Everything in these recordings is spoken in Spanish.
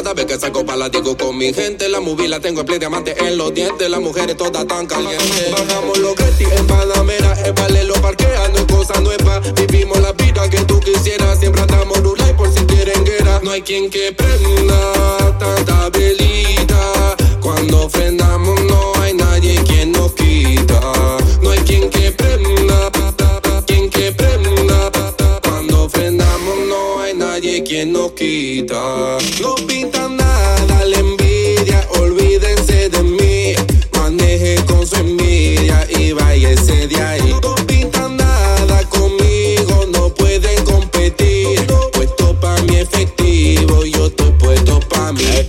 Cada vez que saco para digo con mi gente. La movie la tengo en play diamante en los dientes. Las mujeres todas tan calientes. Bajamos los gratis en Panamera. En vale lo parqueando, cosas nuevas. Vivimos la vida que tú quisieras. Siempre andamos y por si quieren guerra. No hay quien que prenda tanta velita.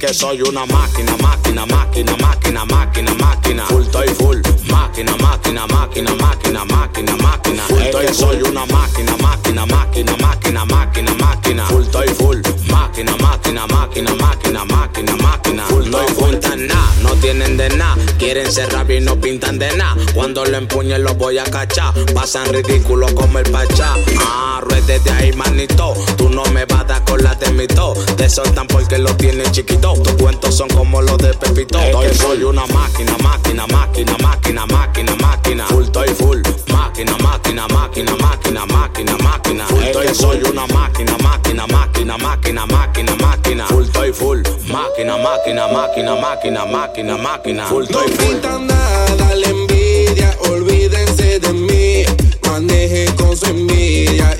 Que soy una máquina, máquina, máquina, máquina, máquina, máquina. Full y full. Máquina, máquina, máquina, máquina, máquina, máquina. Es que soy una máquina, máquina, máquina, máquina, máquina, máquina. Full y full. Máquina, máquina, máquina, máquina, máquina, máquina. Full no cuentan nada, no tienen de nada. Quieren ser rap y no pintan de nada. Cuando lo empuñen los voy a cachar. Pasan ridículos como el pachá. Ah, ruedes de ahí, manito. Tú no me vas a dar con la de mi to. Te soltan porque lo tienes chiquito. Tus cuentos son como los de Pepito. Es que soy una máquina, máquina, máquina, máquina, máquina, máquina. Full y full. Máquina, máquina, máquina, máquina, máquina, máquina. Es que soy una máquina, máquina, máquina, máquina, máquina, máquina. Full y full. Máquina, máquina, máquina, máquina, máquina, máquina. Full No y full. pintan nada la envidia, olvídense de mí. Maneje con su envidia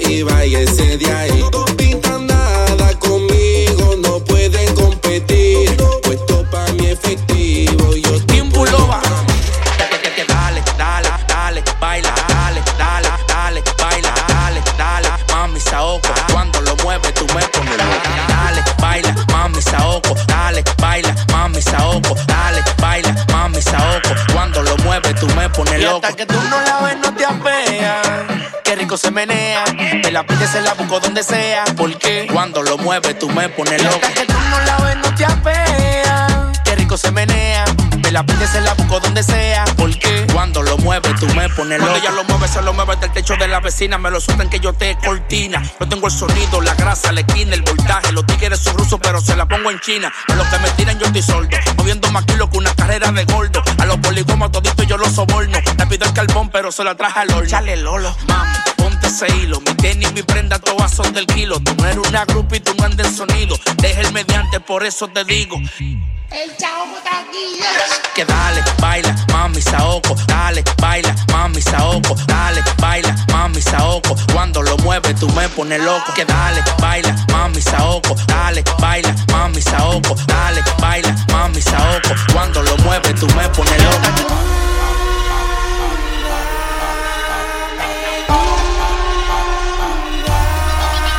que tú no la ves, no te apeas. Qué rico se menea. Me la pide, se la busco donde sea. Porque cuando lo mueves tú me pones loco. que tú no la ves, no te apeas. Qué rico se menea. Me la pide, se la busco donde sea. Porque cuando lo mueves tú me pones loco. Cuando ella lo mueve, se lo mueve del techo de la vecina. Me lo sueltan que yo te cortina. Yo tengo el sonido, la grasa, la esquina, el son rusos, pero se la pongo en China. A los que me tiran, yo estoy sordo. Moviendo más kilos que una carrera de gordo. A los poligomas todito yo los soborno. Le pido el carbón, pero se la traje al horno. Chale, Lolo, mami, ponte ese hilo. Mi tenis, mi prenda, todas son del kilo. Tú no eres una grupa y tú no andes el sonido. Deja el mediante, por eso te digo. El chavo taquilla. Que dale, baila, mami saoco, dale, baila, mami saoco, dale, baila, mami saoco. Cuando lo mueves tú me pones loco. Que dale, baila, mami saoco, dale, baila, mami saoco, dale, baila, mami saoco. Cuando lo mueves tú me pones loco.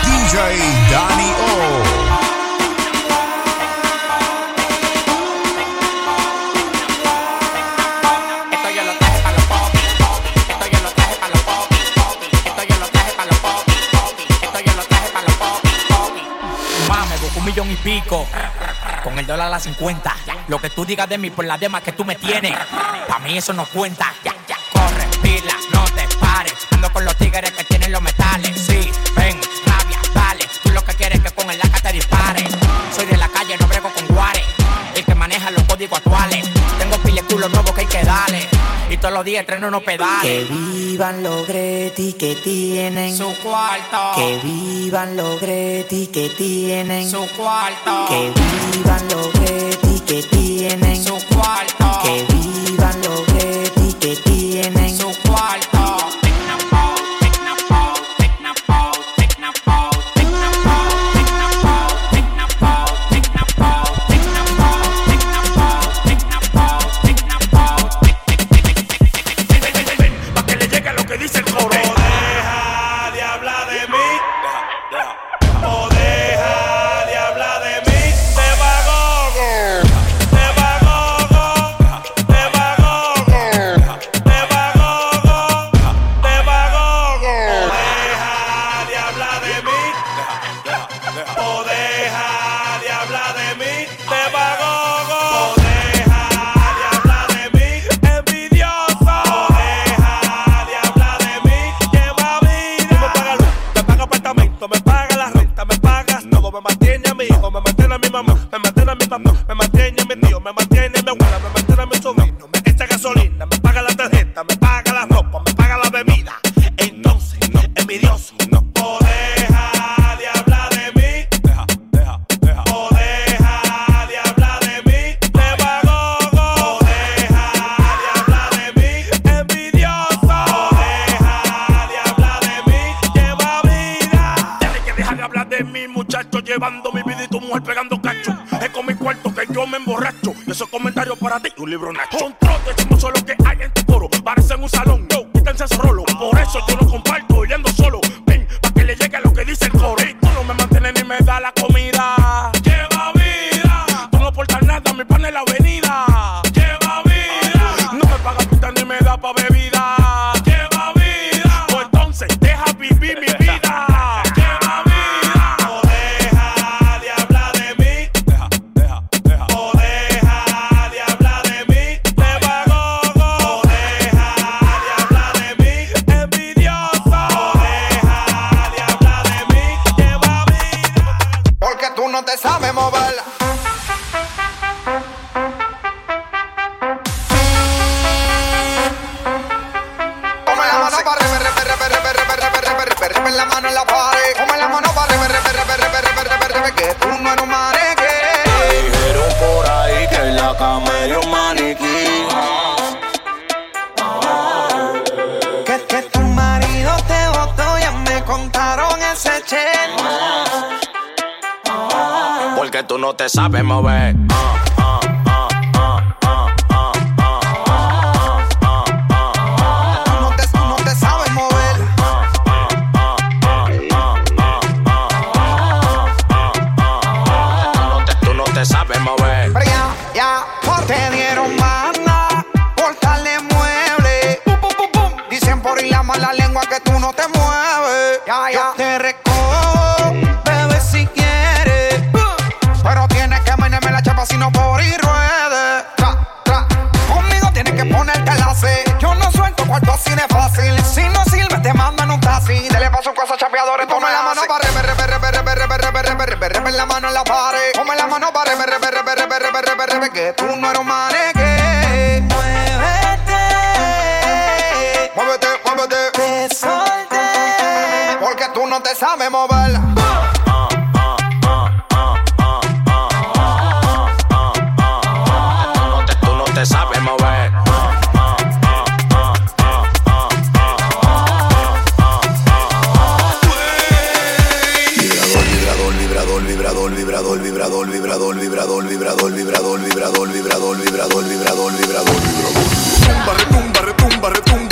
DJ Danny O. Con el dólar a las 50. Lo que tú digas de mí por las demás que tú me tienes. Pa' mí eso no cuenta. Todos los días estreno unos pedales. Que vivan los Greti que tienen Su cuarto. Que vivan los Greti que tienen Su cuarto. Que vivan los Greti que tienen Su cuarto. Papa, tu libro, Nacho. Tú no te sabes mover. Tú no te sabes mover. Tú no te sabes mover. Ya te dieron manda. Portale mueble. Dicen por ir la mala lengua que tú no te mueves. Ya, ya. camino por y ruede. Tra, tra. Conmigo tienes que ponerte la C. Yo no suelto cuarto así de fácil. Si no sirve, te mandan un taxi. Dele paso a casa chapeadores, toma la mano para rever, rever, rever, rever, rever, rever, la mano en la pared. Come la mano para rever, rever, rever, rever, rever, rever, que tú no eres un maneque. Muévete, muévete, muévete. Te solté. Porque tú no te sabes mover. Vibrador, vibrador, vibrador, vibrador. Tumba, retumba, retumba, retumba,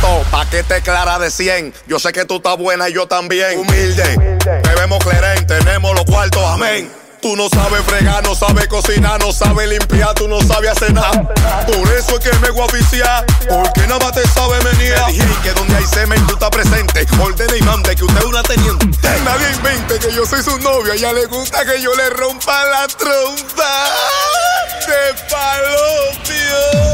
Todo, paquete clara de 100. Yo sé que tú estás buena y yo también. Humilde, bebemos cleren, tenemos los cuartos, amén. Tú no sabes fregar, no sabes cocinar, no sabes limpiar, tú no sabes hacer nada. Por eso es que me voy a oficiar, porque nada más te sabe venir. Dije que donde hay semen tú estás presente. Ordene y mande que usted es una teniente. Nadie invente que yo soy su novio, a ella le gusta que yo le rompa la trompa de falopio.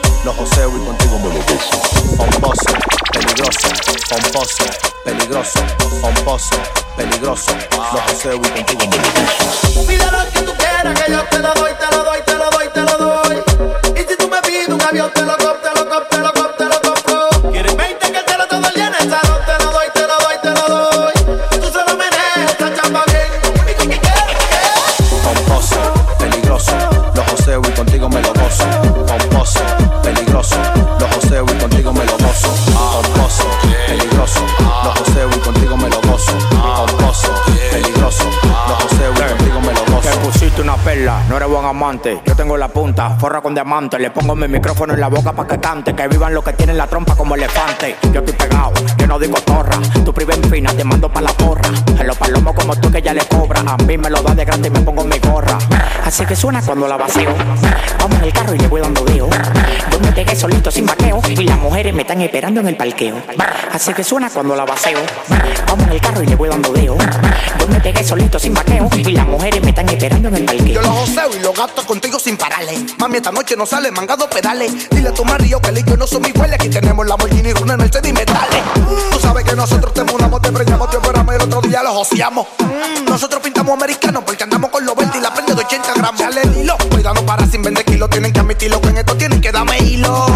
Los joseo y contigo me lo. Pomposo, peligroso. Pomposo, peligroso. Pomposo, peligroso. Los joseo y contigo me lo. Pide lo que tú quieras, que yo te lo doy, te lo doy, te lo doy, te lo doy. Con diamante. Le pongo mi micrófono en la boca pa' que cante. Que vivan los que tienen la trompa como elefante. Yo estoy pegado, yo no digo torra. Tu priva en fina, te mando pa' la porra. Palomos como tú que ya le cobra. A mí me lo da de grande y me pongo mi gorra. Así que suena cuando la vacío. Vamos en el carro y le voy dando deo. Yo me pegué solito sin vaqueo. Y las mujeres me están esperando en el parqueo. Así que suena cuando la vacío. Vamos en el carro y le voy dando deo. Yo me pegué solito sin vaqueo. Y las mujeres me están esperando en el parqueo. Yo lo joseo y lo gasto contigo sin pararle. Mami, esta noche no sale mangado pedales. Dile a tu marido que el yo no son iguales. Aquí tenemos la Lamborghini, Runa, Mercedes y metales. Tú sabes que nosotros te mudamos, te preñamos, te operamos y el otro día lo joseamos. Nosotros pintamos americanos porque andamos con los 20 y la prende de 80 gramos. Dale el hilo, cuidado para sin vender kilos. Tienen que admitirlo que en esto tienen que darme hilo.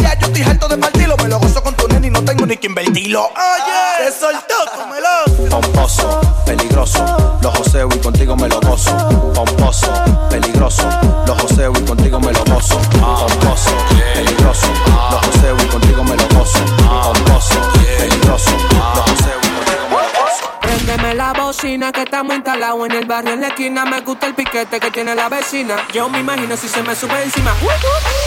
Ya yo estoy harto de partirlo, me lo gozo con tu nene y no tengo ni que invertirlo. Oye, te soltó, cómelo. Pomposo, peligroso. Los joseo y contigo me lo gozo. Pomposo, peligroso. Los joseo y contigo me lo gozo. Pomposo, peligroso. Los joseo y contigo me lo gozo. Pomposo, peligroso. Bocina que estamos instalados en el barrio en la esquina. Me gusta el piquete que tiene la vecina. Yo me imagino si se me sube encima.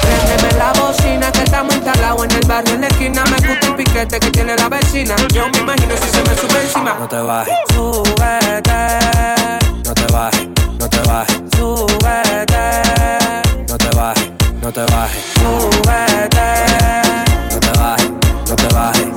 Préndeme la bocina que estamos instalados en el barrio en la esquina. Me gusta el piquete que tiene la vecina. Yo me imagino si se me sube encima. No te bajes, Súbete, no te bajes, no te bajes, súbete, no te bajes, no te bajes, súbete, no te bajes, no te bajes,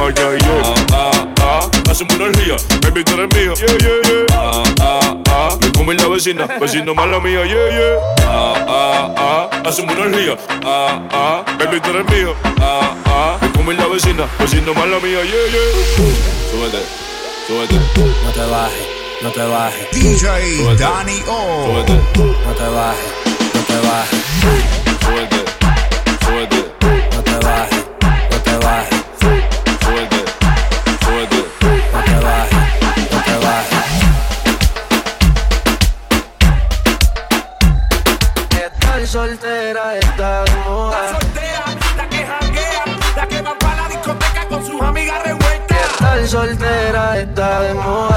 maña. Y yo, ah, ah, ah. Hacemos una energía, baby, tú eres mía. Yeah, yeah, yeah. Ah, ah, ah. Me come la vecina, vecino mala mía. Yeah, yeah. Ah, ah, ah. Hacemos una energía. Ah, ah. Baby, tú eres mío. Ah, ah. Me come la vecina, vecino mala mía. Yeah, yeah. Súbete, súbete, no te bajes, no te bajes, DJ Danny O. súbete, no te bajes, no te bajes, súbete, súbete, no te bajes, soltera está de moda. La que janguea, la que va para la discoteca con sus amigas revueltas. Estar soltera está de moda.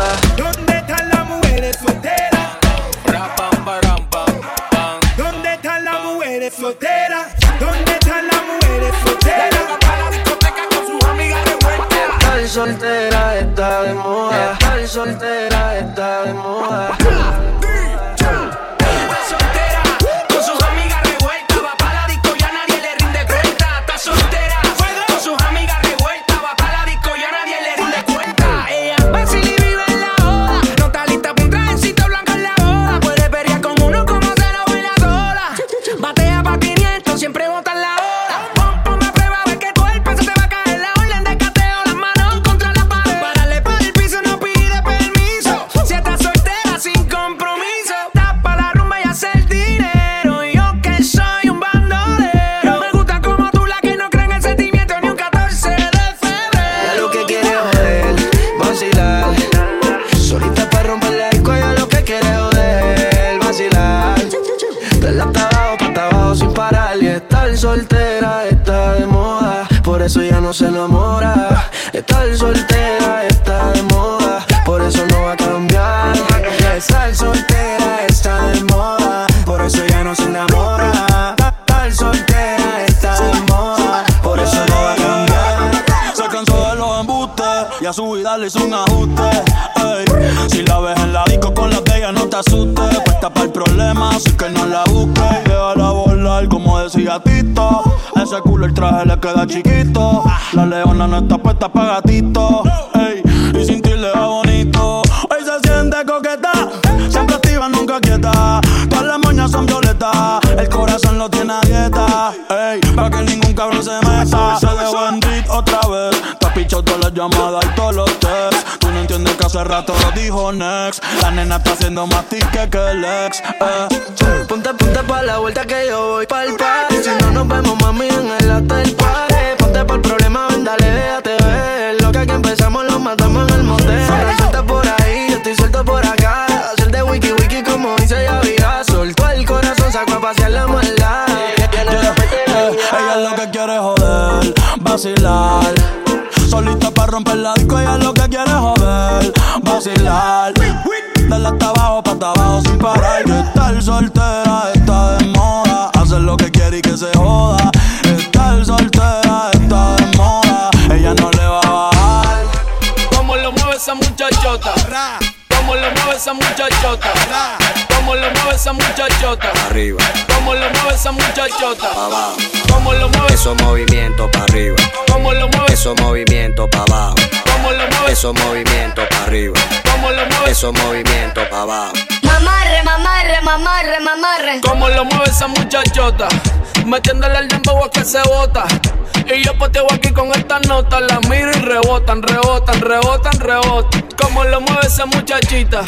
Le hizo un ajuste. Ey. Si la ves en la disco con la ella, no te asustes. Puesta para el problema, así que no la busques. Y déjala volar, como decía Tito. Ese culo el traje le queda chiquito. La leona no está puesta para gatito. Ey. Y sin ti le va bonito. Hoy se siente coqueta, siempre activa, nunca quieta. Todas las moñas son violetas, el corazón lo tiene a dieta. Ey, para que ningún cabrón se meta. Se dejó en otra vez. Te has pichado todas las llamadas y todos rato lo dijo Next. La nena está haciendo más tique que el ex. Eh. Ponte, ponte pa' la vuelta que yo voy pa'l party. Si no nos vemos, mami, en el hotel party. Ponte pa' el problema, ven, dale, déjate ver. Lo que aquí empezamos lo matamos en el motel. Suelta por ahí, yo estoy suelto por acá. Hacer de wiki wiki como dice ya vida. Soltó el corazón, sacó a pasear la maldad. Eh, ella lo que quiere es joder, vacilar. Solita para romper la disco, ella lo es joder, vacilar. Dale hasta abajo, pa' abajo sin parar. Que estar soltera está de moda. Hacer lo que quiere y que se joda. Estar soltera está de moda. Ella no le va a bajar. Como lo mueve esa muchachota. Como lo mueve esa muchachota. Como lo mueve esa muchachota. Arriba, Como lo mueve esa muchachota. pa' abajo. Como lo mueve Esos movimientos para arriba. Como lo mueve Esos movimientos para abajo. Esos movimientos para arriba. Como lo mueve Esos movimientos para abajo. Mamarre, mamarre, mamarre, mamarre. Como lo mueve esa muchachota. Metiéndole el dembow a que se bota. Y yo poteo aquí con estas notas. Las miro y rebotan, rebotan, rebotan, rebotan. Como lo mueve esa muchachita.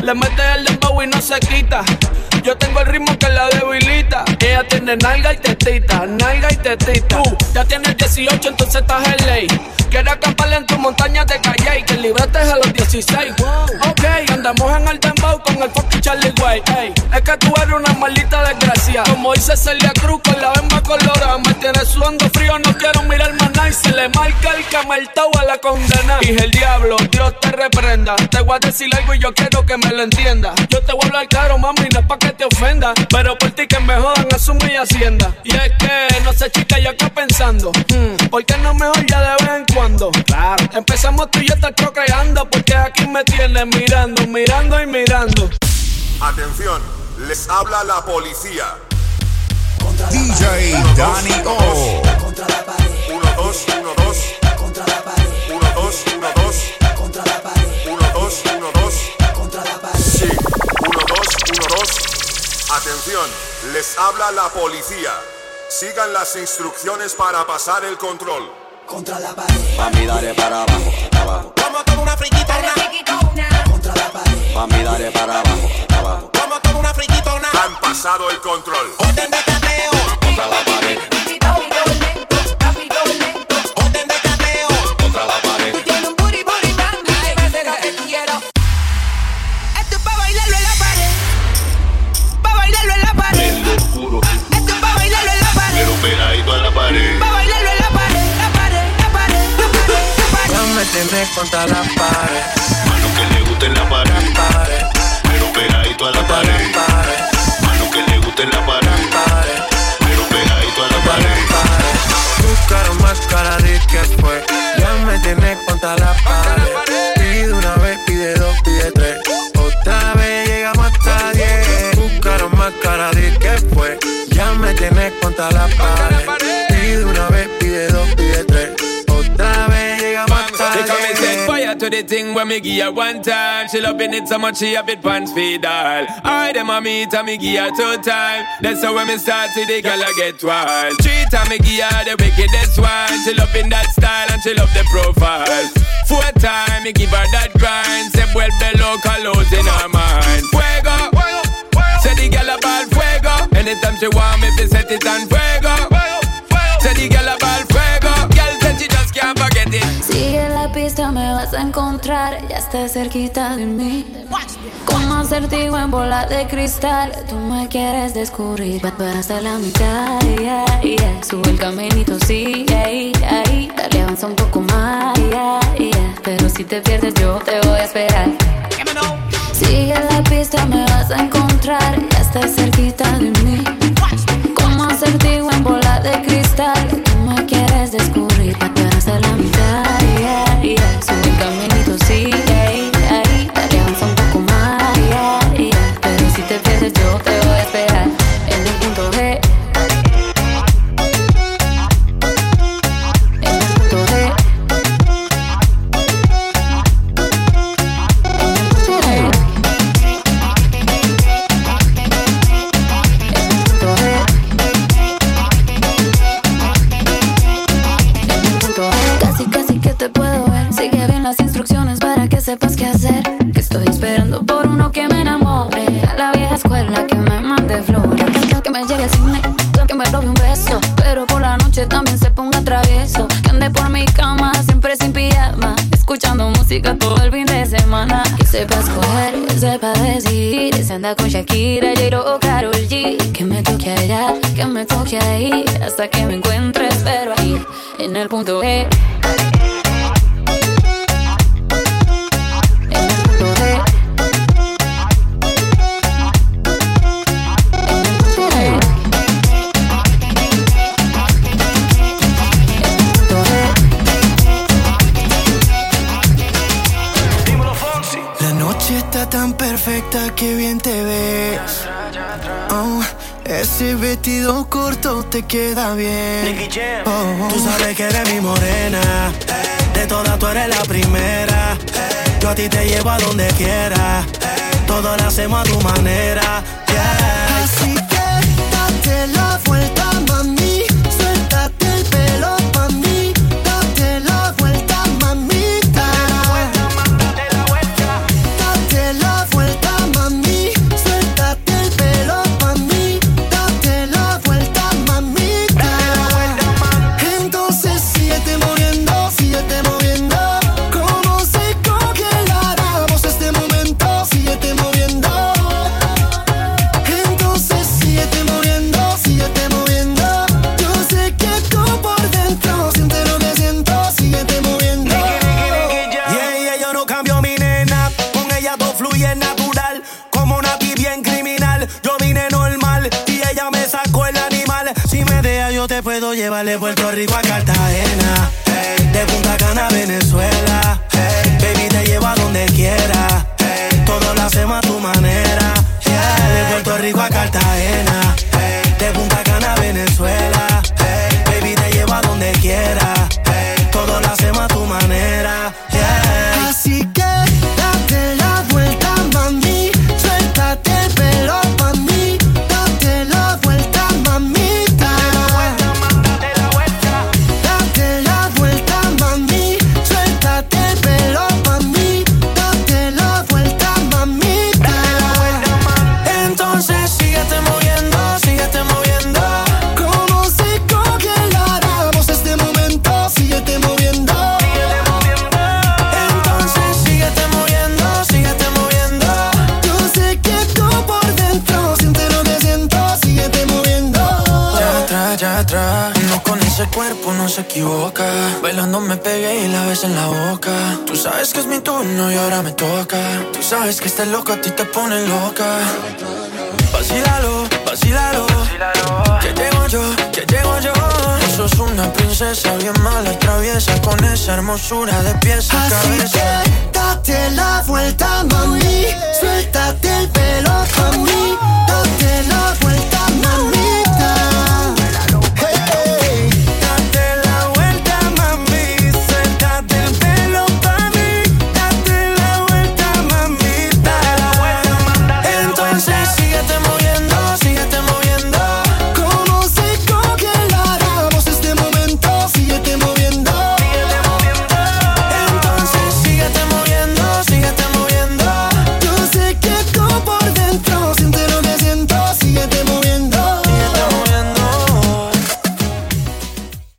Le mete el dembow y no se quita. Yo tengo el ritmo que la debilita. Ella tiene nalga y tetita, nalga y tetita. Tú ya tienes 18, entonces estás en ley. Quiero acamparle en tu montaña de calle que libraste a los 16. Ok, andamos en el dembow con el fucking Charlie Way. Ey, es que tú eres una maldita desgracia. Como dice Celia Cruz con la bemba colorada. Me tienes sudando frío, no quiero mirar más nada. Y se le marca el cameltao a la condena. Dije el diablo, Dios te reprenda. Te voy a decir algo y yo quiero que me lo entienda. Yo te voy a hablar claro, mami, no es pa' que te ofenda. Pero por ti que me jodan, asume y hacienda. Y es que, no sé, chica, yo acá pensando. hmm, ¿Por qué no mejor ya de vez en cuando? Claro. Empezamos tú y yo estar procreando. Porque aquí me tienes mirando, mirando y mirando. Atención, les habla la policía. DJ Danny O. 1, 2, 1, 2. 1, 2, Atención, les habla la policía. Sigan las instrucciones para pasar el control. Contra la pared. Mami, dale para abajo, abajo. Como toda una friquitona. Mami, dale para abajo, abajo. Como toda una friquitona. Han pasado el control. Orden de cateo. Contra la pared. Tienes contra la pared. Mano que le guste en la pared. pared. Pero pegadito a la pared. Mano que le guste en la pared. Pero pegadito a la pared. Buscaron más cara de que fue. Ya me tienes contra la pared. Pide una vez, pide dos, pide tres. Otra vez llegamos hasta diez. Buscaron más cara de que fue. Ya me tienes contra la pared. The thing when me give her one time. She loving it so much she have it pants feed all. I them a meet and me give her two time. That's how when me start see the girl I get wild. Three time me give her the wickedest one. She loving that style and she love the profile. Four time me give her that grind. Se vuelve loca los in her mind. Fuego. Say the girl about fuego. Anytime she want me to set it on fuego. Say the girl about fuego. Sigue la pista, me vas a encontrar. Ya estás cerquita de mí. Como acertijo en bola de cristal. Tú me quieres descubrir. Para hasta la mitad. yeah, yeah. Sube el caminito, sí, ahí, ahí. Dale, avanza un poco más. Pero si te pierdes, yo te voy a esperar. Sigue la pista, me vas a encontrar. Ya estás cerquita de mí. Con Shakira, J-Lo o Karol G. Que me toque allá, que me toque ahí. Hasta que me encuentre, espero ahí, en el punto E. noche está tan perfecta que bien te ves. Oh, ese vestido corto te queda bien. Oh, Tú sabes que eres mi morena. De todas tú eres la primera. Yo a ti te llevo a donde quiera. Todo lo hacemos a tu manera. En la boca. Tú sabes que es mi turno y ahora me toca. Tú sabes que este loco a ti te pone loca. Vacílalo, vacílalo. Que llego yo, que llego yo. Tú sos una princesa bien mala y traviesa con esa hermosura de pies a Así cabeza. que date la vuelta, mami. Suéltate el pelo mí.